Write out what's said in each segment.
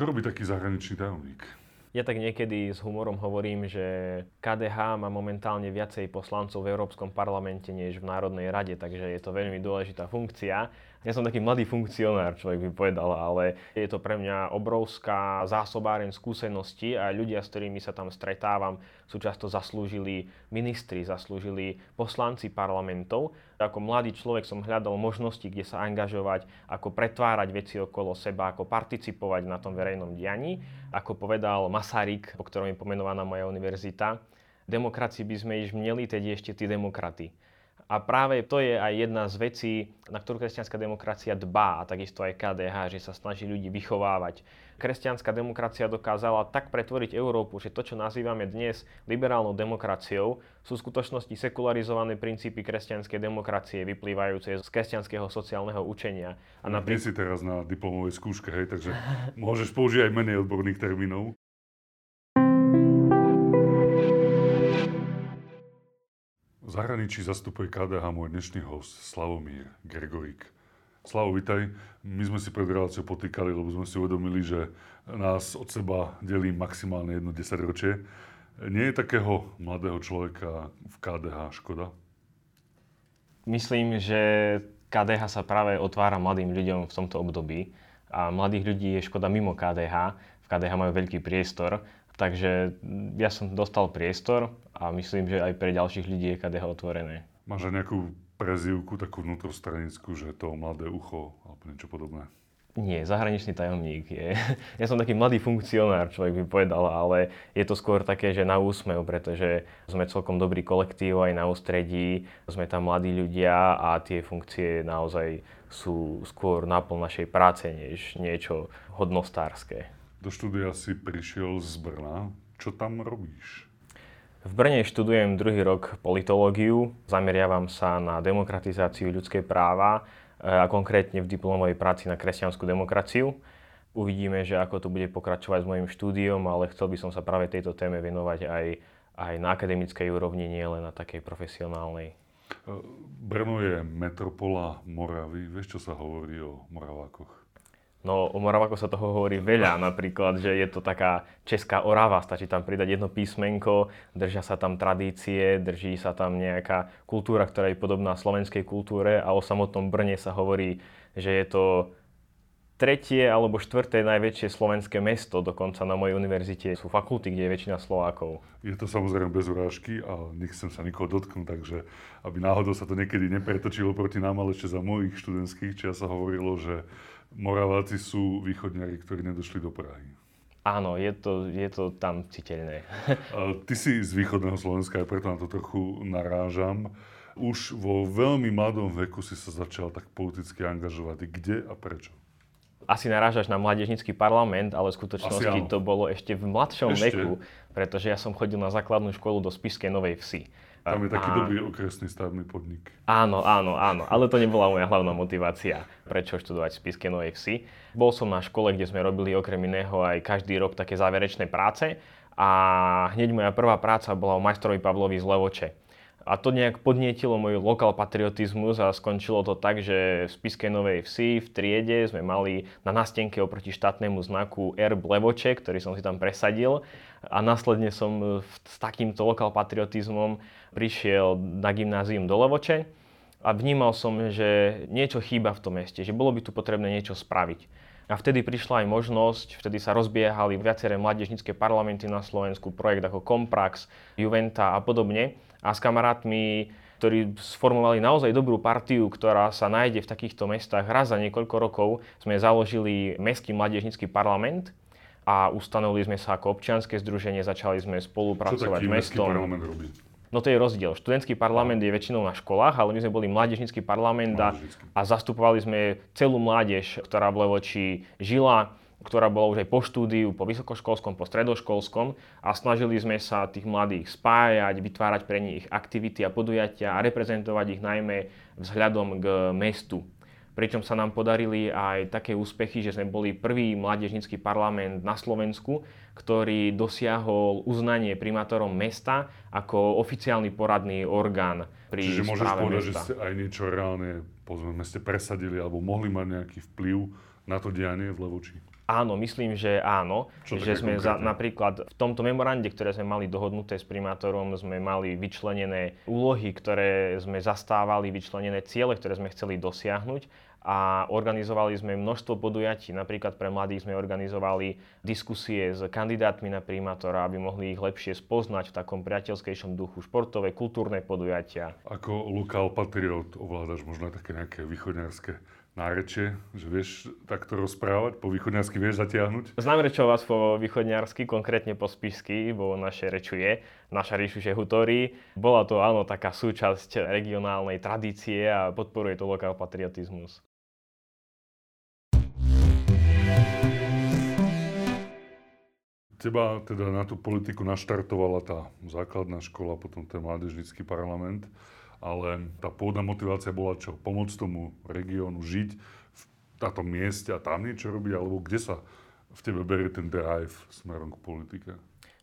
Čo robí taký zahraničný tajomník? Ja tak niekedy s humorom hovorím, že KDH má momentálne viacej poslancov v Európskom parlamente než v Národnej rade, takže je to veľmi dôležitá funkcia. Ja som taký mladý funkcionár, človek by povedal, ale je to pre mňa obrovská zásobáreň skúseností a ľudia, s ktorými sa tam stretávam, sú často zaslúžili ministri, zaslúžili poslanci parlamentov. Ako mladý človek som hľadal možnosti, kde sa angažovať, ako pretvárať veci okolo seba, ako participovať na tom verejnom dianí. Ako povedal Masaryk, po ktorom je pomenovaná moja univerzita, demokracii by sme již měli, teď ešte tí demokraty. A práve to je aj jedna z vecí, na ktorú kresťanská demokracia dbá, a takisto aj KDH, že sa snaží ľudí vychovávať. Kresťanská demokracia dokázala tak pretvoriť Európu, že to, čo nazývame dnes liberálnou demokraciou, sú v skutočnosti sekularizované princípy kresťanskej demokracie, vyplývajúce z kresťanského sociálneho učenia. A napríklad... si teraz na diplomovej skúške, hej, takže môžeš použiť aj menej odborných termínov. V zahraničí zastupuje KDH môj dnešný host Slavomír Gregorík. Slavo, vitaj. My sme si pred reláciou potýkali, lebo sme si uvedomili, že nás od seba delí maximálne jedno desaťročie. Nie je takého mladého človeka v KDH škoda? Myslím, že KDH sa práve otvára mladým ľuďom v tomto období a mladých ľudí je škoda mimo KDH. V KDH majú veľký priestor Takže ja som dostal priestor a myslím, že aj pre ďalších ľudí je KDH otvorené. Máš aj nejakú prezývku, takú vnútrostranickú, že to mladé ucho alebo niečo podobné? Nie, zahraničný tajomník je. Ja som taký mladý funkcionár, človek by povedal, ale je to skôr také, že na úsmev, pretože sme celkom dobrý kolektív aj na ústredí, sme tam mladí ľudia a tie funkcie naozaj sú skôr náplň našej práce, než niečo hodnostárske. Do štúdia si prišiel z Brna. Čo tam robíš? V Brne študujem druhý rok politológiu, zameriavam sa na demokratizáciu ľudskej práva e, a konkrétne v diplomovej práci na kresťanskú demokraciu. Uvidíme, že ako to bude pokračovať s mojim štúdiom, ale chcel by som sa práve tejto téme venovať aj, aj na akademickej úrovni, nie len na takej profesionálnej. E, Brno je metropola Moravy. Vieš, čo sa hovorí o Moravákoch? No o Moravaku sa toho hovorí veľa, napríklad, že je to taká česká Orava, stačí tam pridať jedno písmenko, držia sa tam tradície, drží sa tam nejaká kultúra, ktorá je podobná slovenskej kultúre a o samotnom Brne sa hovorí, že je to tretie alebo štvrté najväčšie slovenské mesto, dokonca na mojej univerzite sú fakulty, kde je väčšina Slovákov. Je to samozrejme bez urážky a nechcem sa nikoho dotknúť, takže aby náhodou sa to niekedy nepretočilo proti nám, ale ešte za mojich študentských čias sa hovorilo, že Moraváci sú východňari, ktorí nedošli do Prahy. Áno, je to, je to tam citeľné. Ty si z východného Slovenska, aj preto na to trochu narážam. Už vo veľmi mladom veku si sa začal tak politicky angažovať. Kde a prečo? Asi narážaš na mládežnický parlament, ale v skutočnosti to bolo ešte v mladšom ešte. veku, pretože ja som chodil na základnú školu do Spiskej Novej Vsi. Tam je taký a... dobrý okresný stavebný podnik. Áno, áno, áno. Ale to nebola moja hlavná motivácia, prečo študovať v Spiske Novej Vsi. Bol som na škole, kde sme robili okrem iného aj každý rok také záverečné práce. A hneď moja prvá práca bola o majstrovi Pavlovi z Levoče. A to nejak podnietilo môj lokal patriotizmus a skončilo to tak, že v Spiskej Novej Vsi v triede sme mali na nástenke oproti štátnemu znaku Erb Levoče, ktorý som si tam presadil. A následne som s takýmto lokal patriotizmom prišiel na gymnázium do Levoče a vnímal som, že niečo chýba v tom meste, že bolo by tu potrebné niečo spraviť. A vtedy prišla aj možnosť, vtedy sa rozbiehali viaceré mládežnické parlamenty na Slovensku, projekt ako Komprax, Juventa a podobne. A s kamarátmi, ktorí sformovali naozaj dobrú partiu, ktorá sa nájde v takýchto mestách raz za niekoľko rokov, sme založili Mestský mládežnický parlament a ustanovili sme sa ako občianske združenie, začali sme spolupracovať taký mestom. parlament robí? No to je rozdiel. Študentský parlament je väčšinou na školách, ale my sme boli mládežnický parlament a, a zastupovali sme celú mládež, ktorá v Levoči žila, ktorá bola už aj po štúdiu, po vysokoškolskom, po stredoškolskom a snažili sme sa tých mladých spájať, vytvárať pre nich aktivity a podujatia a reprezentovať ich najmä vzhľadom k mestu pričom sa nám podarili aj také úspechy, že sme boli prvý mládežnický parlament na Slovensku, ktorý dosiahol uznanie primátorom mesta ako oficiálny poradný orgán pri Čiže môžeš povedať, mesta. že ste aj niečo reálne povedzme, ste presadili alebo mohli mať nejaký vplyv na to dianie v Levoči? Áno, myslím, že áno. Čo že sme za, napríklad v tomto memorande, ktoré sme mali dohodnuté s primátorom, sme mali vyčlenené úlohy, ktoré sme zastávali, vyčlenené ciele, ktoré sme chceli dosiahnuť a organizovali sme množstvo podujatí. Napríklad pre mladých sme organizovali diskusie s kandidátmi na primátora, aby mohli ich lepšie spoznať v takom priateľskejšom duchu, športové, kultúrne podujatia. Ako lokál patriot ovládaš možno také nejaké východňarské nárečie, že vieš takto rozprávať, po východňarsky vieš zatiahnuť? Znam rečovať po východňarsky, konkrétne po spišsky, bo naše rečuje, naša ríšuše hutorí. Bola to áno taká súčasť regionálnej tradície a podporuje to lokál patriotizmus. Teba teda na tú politiku naštartovala tá základná škola, potom ten mládežnický parlament, ale tá pôvodná motivácia bola čo? Pomôcť tomu regiónu žiť v táto mieste a tam niečo robiť, alebo kde sa v tebe berie ten drive smerom k politike?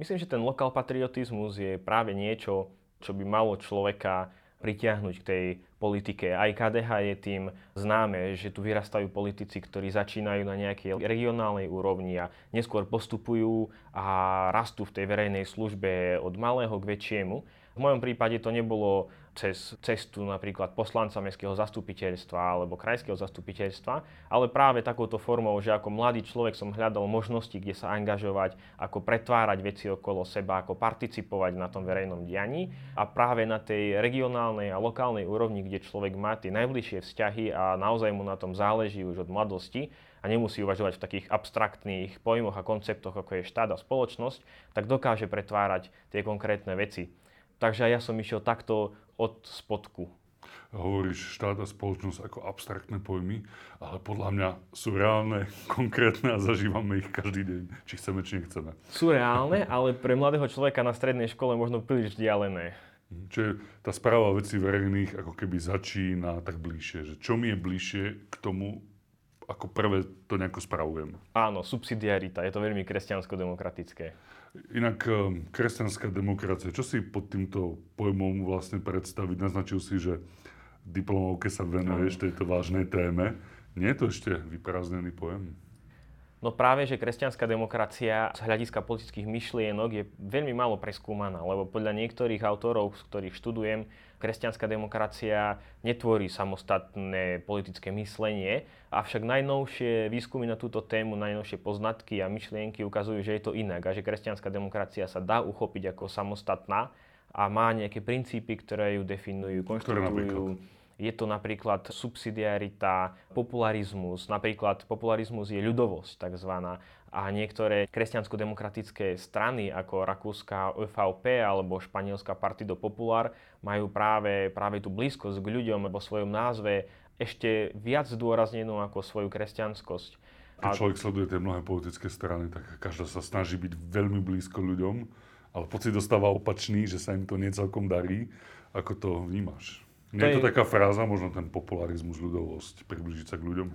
Myslím, že ten lokál patriotizmus je práve niečo, čo by malo človeka pritiahnuť k tej politike. Aj KDH je tým známe, že tu vyrastajú politici, ktorí začínajú na nejakej regionálnej úrovni a neskôr postupujú a rastú v tej verejnej službe od malého k väčšiemu. V mojom prípade to nebolo cez cestu napríklad poslanca mestského zastupiteľstva alebo krajského zastupiteľstva, ale práve takouto formou, že ako mladý človek som hľadal možnosti, kde sa angažovať, ako pretvárať veci okolo seba, ako participovať na tom verejnom dianí a práve na tej regionálnej a lokálnej úrovni, kde človek má tie najbližšie vzťahy a naozaj mu na tom záleží už od mladosti, a nemusí uvažovať v takých abstraktných pojmoch a konceptoch, ako je štát a spoločnosť, tak dokáže pretvárať tie konkrétne veci. Takže ja som išiel takto od spodku. Hovoríš štát a spoločnosť ako abstraktné pojmy, ale podľa mňa sú reálne, konkrétne a zažívame ich každý deň, či chceme, či nechceme. Sú reálne, ale pre mladého človeka na strednej škole možno príliš vzdialené. Čiže tá správa vecí verejných ako keby začína tak bližšie. Že čo mi je bližšie k tomu, ako prvé to nejako spravujem. Áno, subsidiarita, je to veľmi kresťansko-demokratické. Inak eh, kresťanská demokracia, čo si pod týmto pojmom vlastne predstaviť? Naznačil si, že diplomovke sa venuješ tejto vážnej téme. Nie je to ešte vyprázdnený pojem? No práve, že kresťanská demokracia z hľadiska politických myšlienok je veľmi málo preskúmaná, lebo podľa niektorých autorov, z ktorých študujem, kresťanská demokracia netvorí samostatné politické myslenie, avšak najnovšie výskumy na túto tému, najnovšie poznatky a myšlienky ukazujú, že je to inak a že kresťanská demokracia sa dá uchopiť ako samostatná a má nejaké princípy, ktoré ju definujú, konštitujú. Je to napríklad subsidiarita, popularizmus. Napríklad popularizmus je ľudovosť takzvaná. A niektoré kresťansko-demokratické strany ako rakúska ÖVP alebo španielská Partido Popular majú práve, práve tú blízkosť k ľuďom vo svojom názve ešte viac zdôraznenú ako svoju kresťanskosť. Keď človek sleduje tie mnohé politické strany, tak každá sa snaží byť veľmi blízko ľuďom, ale pocit dostáva opačný, že sa im to nie celkom darí. Ako to vnímaš? Nie je to taká fráza, možno ten popularizmus, ľudovosť, približiť sa k ľuďom?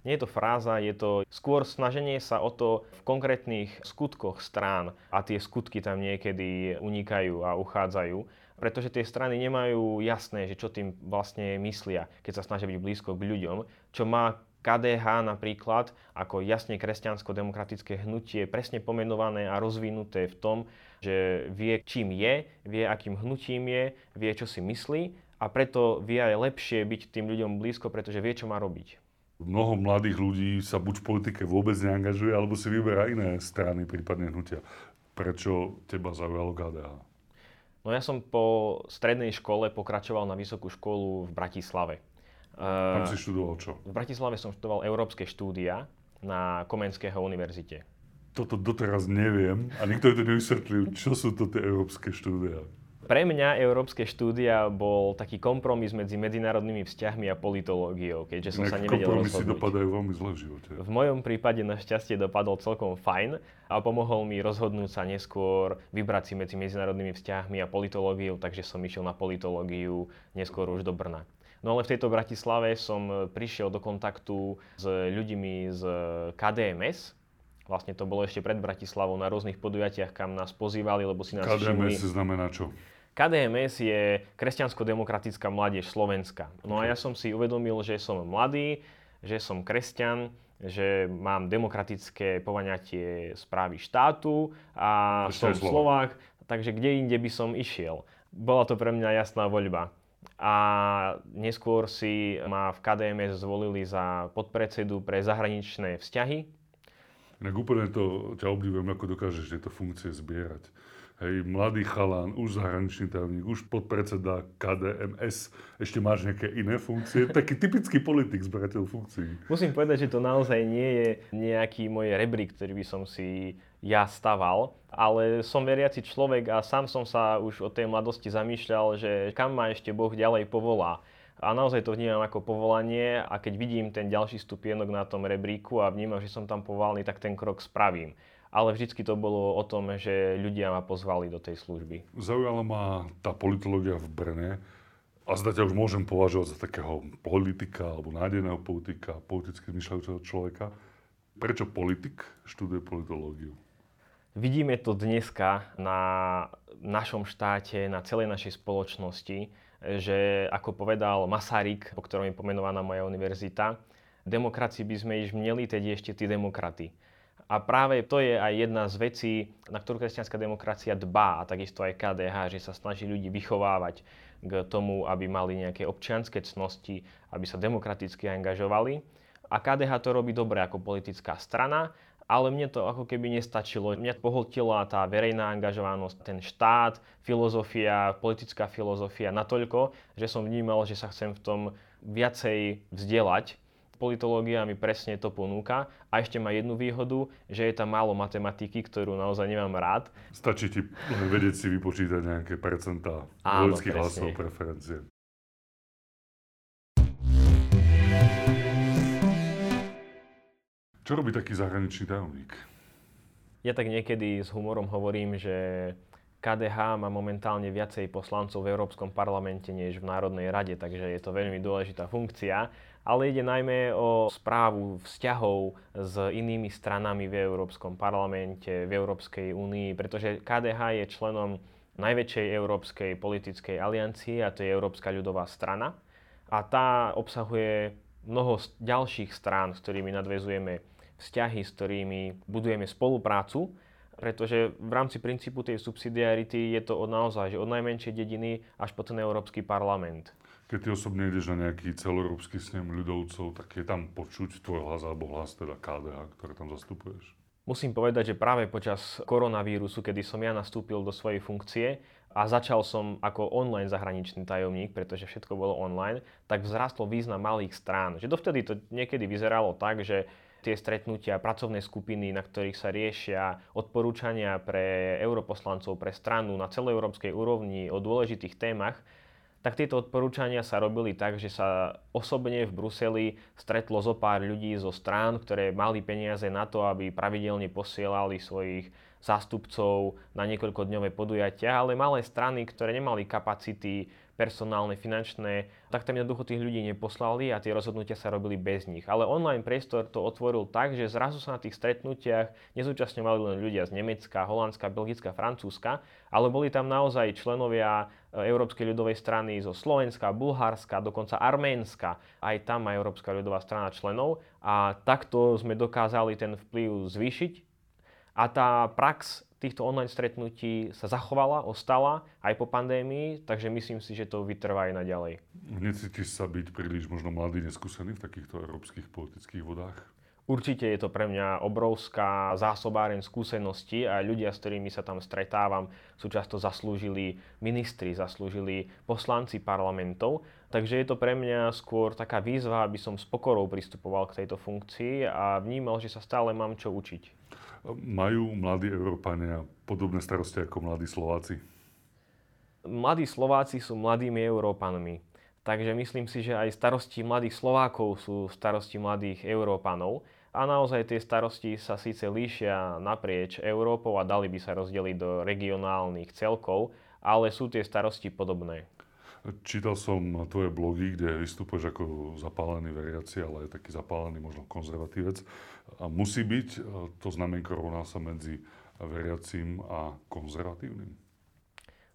Nie je to fráza, je to skôr snaženie sa o to v konkrétnych skutkoch strán a tie skutky tam niekedy unikajú a uchádzajú, pretože tie strany nemajú jasné, že čo tým vlastne myslia, keď sa snažia byť blízko k ľuďom, čo má KDH napríklad ako jasne kresťansko-demokratické hnutie presne pomenované a rozvinuté v tom, že vie, čím je, vie, akým hnutím je, vie, čo si myslí a preto vie aj lepšie byť tým ľuďom blízko, pretože vie, čo má robiť. Mnoho mladých ľudí sa buď v politike vôbec neangažuje, alebo si vyberá iné strany, prípadne hnutia. Prečo teba zaujalo KDH? No ja som po strednej škole pokračoval na vysokú školu v Bratislave. Tam Uh, si študoval čo? v Bratislave som študoval európske štúdia na Komenského univerzite. Toto doteraz neviem a nikto mi to nevysvetlil, čo sú to tie európske štúdia. Pre mňa európske štúdia bol taký kompromis medzi medzinárodnými vzťahmi a politológiou, keďže som sa Inak nevedel kompromisy rozhodnúť. dopadajú veľmi zle v živote. V mojom prípade našťastie dopadol celkom fajn a pomohol mi rozhodnúť sa neskôr vybrať si medzi medzinárodnými vzťahmi a politológiou, takže som išiel na politológiu neskôr už do Brna. No ale v tejto Bratislave som prišiel do kontaktu s ľuďmi z KDMS, Vlastne to bolo ešte pred Bratislavou na rôznych podujatiach, kam nás pozývali, lebo si nás všimli. KDMS znamená čo? KDMS je Kresťansko-demokratická mládež Slovenska. No a ja som si uvedomil, že som mladý, že som kresťan že mám demokratické povaňatie správy štátu a Ešte som. Slovák, takže kde inde by som išiel. Bola to pre mňa jasná voľba. A neskôr si ma v KDMS zvolili za podpredsedu pre zahraničné vzťahy. Inak úplne to ťa obdivujem, ako dokážeš tieto funkcie zbierať. Hej, mladý chalán, už zahraničný tajomník, už podpredseda KDMS, ešte máš nejaké iné funkcie? Taký typický politik, zberateľ funkcií. Musím povedať, že to naozaj nie je nejaký môj rebrík, ktorý by som si ja staval, ale som veriaci človek a sám som sa už od tej mladosti zamýšľal, že kam ma ešte Boh ďalej povolá. A naozaj to vnímam ako povolanie a keď vidím ten ďalší stupienok na tom rebríku a vnímam, že som tam povolaný, tak ten krok spravím. Ale vždycky to bolo o tom, že ľudia ma pozvali do tej služby. Zaujala ma tá politológia v Brne a zda ťa už môžem považovať za takého politika alebo nádejného politika, politicky zmyšľajúceho človeka. Prečo politik študuje politológiu? Vidíme to dneska na našom štáte, na celej našej spoločnosti, že ako povedal Masaryk, po ktorom je pomenovaná moja univerzita, demokracii by sme iš mieli, teď ešte tí demokraty. A práve to je aj jedna z vecí, na ktorú kresťanská demokracia dbá, a takisto aj KDH, že sa snaží ľudí vychovávať k tomu, aby mali nejaké občianske cnosti, aby sa demokraticky angažovali. A KDH to robí dobre ako politická strana, ale mne to ako keby nestačilo. Mňa pohltila tá verejná angažovanosť, ten štát, filozofia, politická filozofia natoľko, že som vnímal, že sa chcem v tom viacej vzdelať. Politológia mi presne to ponúka a ešte má jednu výhodu, že je tam málo matematiky, ktorú naozaj nemám rád. Stačí ti vedieť si vypočítať nejaké percentá presne. hlasov, preferencie. Čo robí taký zahraničný tajomník? Ja tak niekedy s humorom hovorím, že KDH má momentálne viacej poslancov v Európskom parlamente než v Národnej rade, takže je to veľmi dôležitá funkcia. Ale ide najmä o správu vzťahov s inými stranami v Európskom parlamente, v Európskej únii, pretože KDH je členom najväčšej európskej politickej aliancie a to je Európska ľudová strana. A tá obsahuje mnoho ďalších strán, s ktorými nadvezujeme vzťahy, s ktorými budujeme spoluprácu, pretože v rámci princípu tej subsidiarity je to od naozaj, že od najmenšej dediny až po ten Európsky parlament. Keď ty osobne ideš na nejaký celoeurópsky snem ľudovcov, tak je tam počuť tvoj hlas alebo hlas teda KDH, ktoré tam zastupuješ. Musím povedať, že práve počas koronavírusu, kedy som ja nastúpil do svojej funkcie a začal som ako online zahraničný tajomník, pretože všetko bolo online, tak vzrastol význam malých strán. Že dovtedy to niekedy vyzeralo tak, že tie stretnutia, pracovné skupiny, na ktorých sa riešia odporúčania pre europoslancov, pre stranu na celoeurópskej úrovni o dôležitých témach, tak tieto odporúčania sa robili tak, že sa osobne v Bruseli stretlo zo pár ľudí zo strán, ktoré mali peniaze na to, aby pravidelne posielali svojich zástupcov na niekoľkodňové podujatia, ale malé strany, ktoré nemali kapacity personálne, finančné, tak tam jednoducho tých ľudí neposlali a tie rozhodnutia sa robili bez nich. Ale online priestor to otvoril tak, že zrazu sa na tých stretnutiach nezúčastňovali len ľudia z Nemecka, Holandska, Belgická, Francúzska, ale boli tam naozaj členovia e, Európskej ľudovej strany zo Slovenska, Bulharska, dokonca Arménska. Aj tam má Európska ľudová strana členov a takto sme dokázali ten vplyv zvýšiť a tá prax týchto online stretnutí sa zachovala, ostala aj po pandémii, takže myslím si, že to vytrvá aj naďalej. Necítiš sa byť príliš možno mladý, neskúsený v takýchto európskych politických vodách? Určite je to pre mňa obrovská zásobáreň skúseností a ľudia, s ktorými sa tam stretávam, sú často zaslúžili ministri, zaslúžili poslanci parlamentov. Takže je to pre mňa skôr taká výzva, aby som s pokorou pristupoval k tejto funkcii a vnímal, že sa stále mám čo učiť. Majú mladí Európania podobné starosti ako mladí Slováci? Mladí Slováci sú mladými Európanmi. Takže myslím si, že aj starosti mladých Slovákov sú starosti mladých Európanov. A naozaj tie starosti sa síce líšia naprieč Európou a dali by sa rozdeliť do regionálnych celkov, ale sú tie starosti podobné. Čítal som tvoje blogy, kde vystupuješ ako zapálený veriaci, ale aj taký zapálený možno konzervatívec. A musí byť e, to znamienko rovná sa medzi veriacím a konzervatívnym?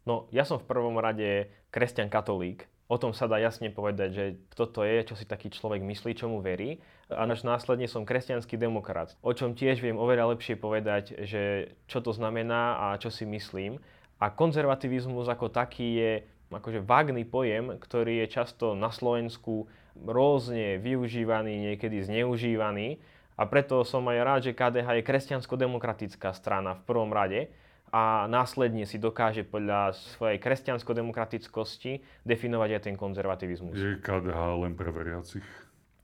No, ja som v prvom rade kresťan katolík, O tom sa dá jasne povedať, že kto to je, čo si taký človek myslí, čomu verí. A až následne som kresťanský demokrat, o čom tiež viem oveľa lepšie povedať, že čo to znamená a čo si myslím. A konzervativizmus ako taký je akože vágný pojem, ktorý je často na Slovensku rôzne využívaný, niekedy zneužívaný. A preto som aj rád, že KDH je kresťansko-demokratická strana v prvom rade, a následne si dokáže podľa svojej kresťansko-demokratickosti definovať aj ten konzervativizmus. Je KDH len pre veriacich?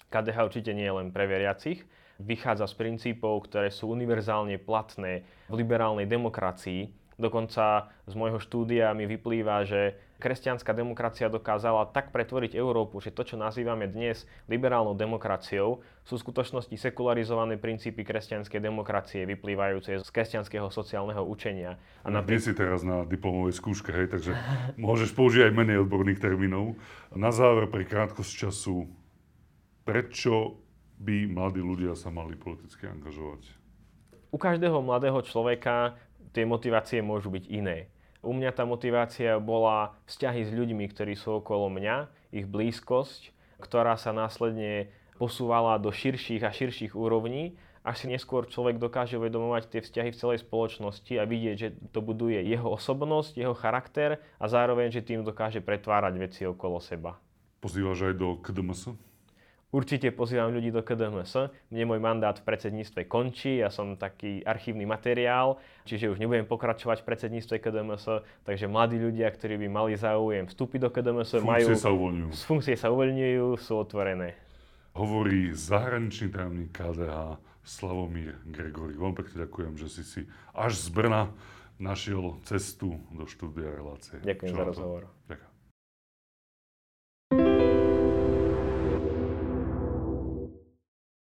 KDH určite nie je len pre veriacich. Vychádza z princípov, ktoré sú univerzálne platné v liberálnej demokracii, Dokonca z môjho štúdia mi vyplýva, že kresťanská demokracia dokázala tak pretvoriť Európu, že to, čo nazývame dnes liberálnou demokraciou, sú v skutočnosti sekularizované princípy kresťanskej demokracie vyplývajúce z kresťanského sociálneho učenia. A na... Nie si teraz na diplomovej skúške, hej, takže môžeš použiť aj menej odborných termínov. Na záver pre krátkosť času, prečo by mladí ľudia sa mali politicky angažovať? U každého mladého človeka tie motivácie môžu byť iné. U mňa tá motivácia bola vzťahy s ľuďmi, ktorí sú okolo mňa, ich blízkosť, ktorá sa následne posúvala do širších a širších úrovní, až si neskôr človek dokáže uvedomovať tie vzťahy v celej spoločnosti a vidieť, že to buduje jeho osobnosť, jeho charakter a zároveň, že tým dokáže pretvárať veci okolo seba. Pozývaš aj do KDMS? Určite pozývam ľudí do KDMS. Mne môj mandát v predsedníctve končí, ja som taký archívny materiál, čiže už nebudem pokračovať v predsedníctve KDMS, takže mladí ľudia, ktorí by mali záujem vstúpiť do KDMS, funkcie majú... sa uvoľňujú. Z funkcie sa uvoľňujú, sú otvorené. Hovorí zahraničný tajomník KDH Slavomír Gregorik. Veľmi pekne ďakujem, že si si až z Brna našiel cestu do štúdia relácie. Ďakujem Čo za rozhovor. Ďakujem.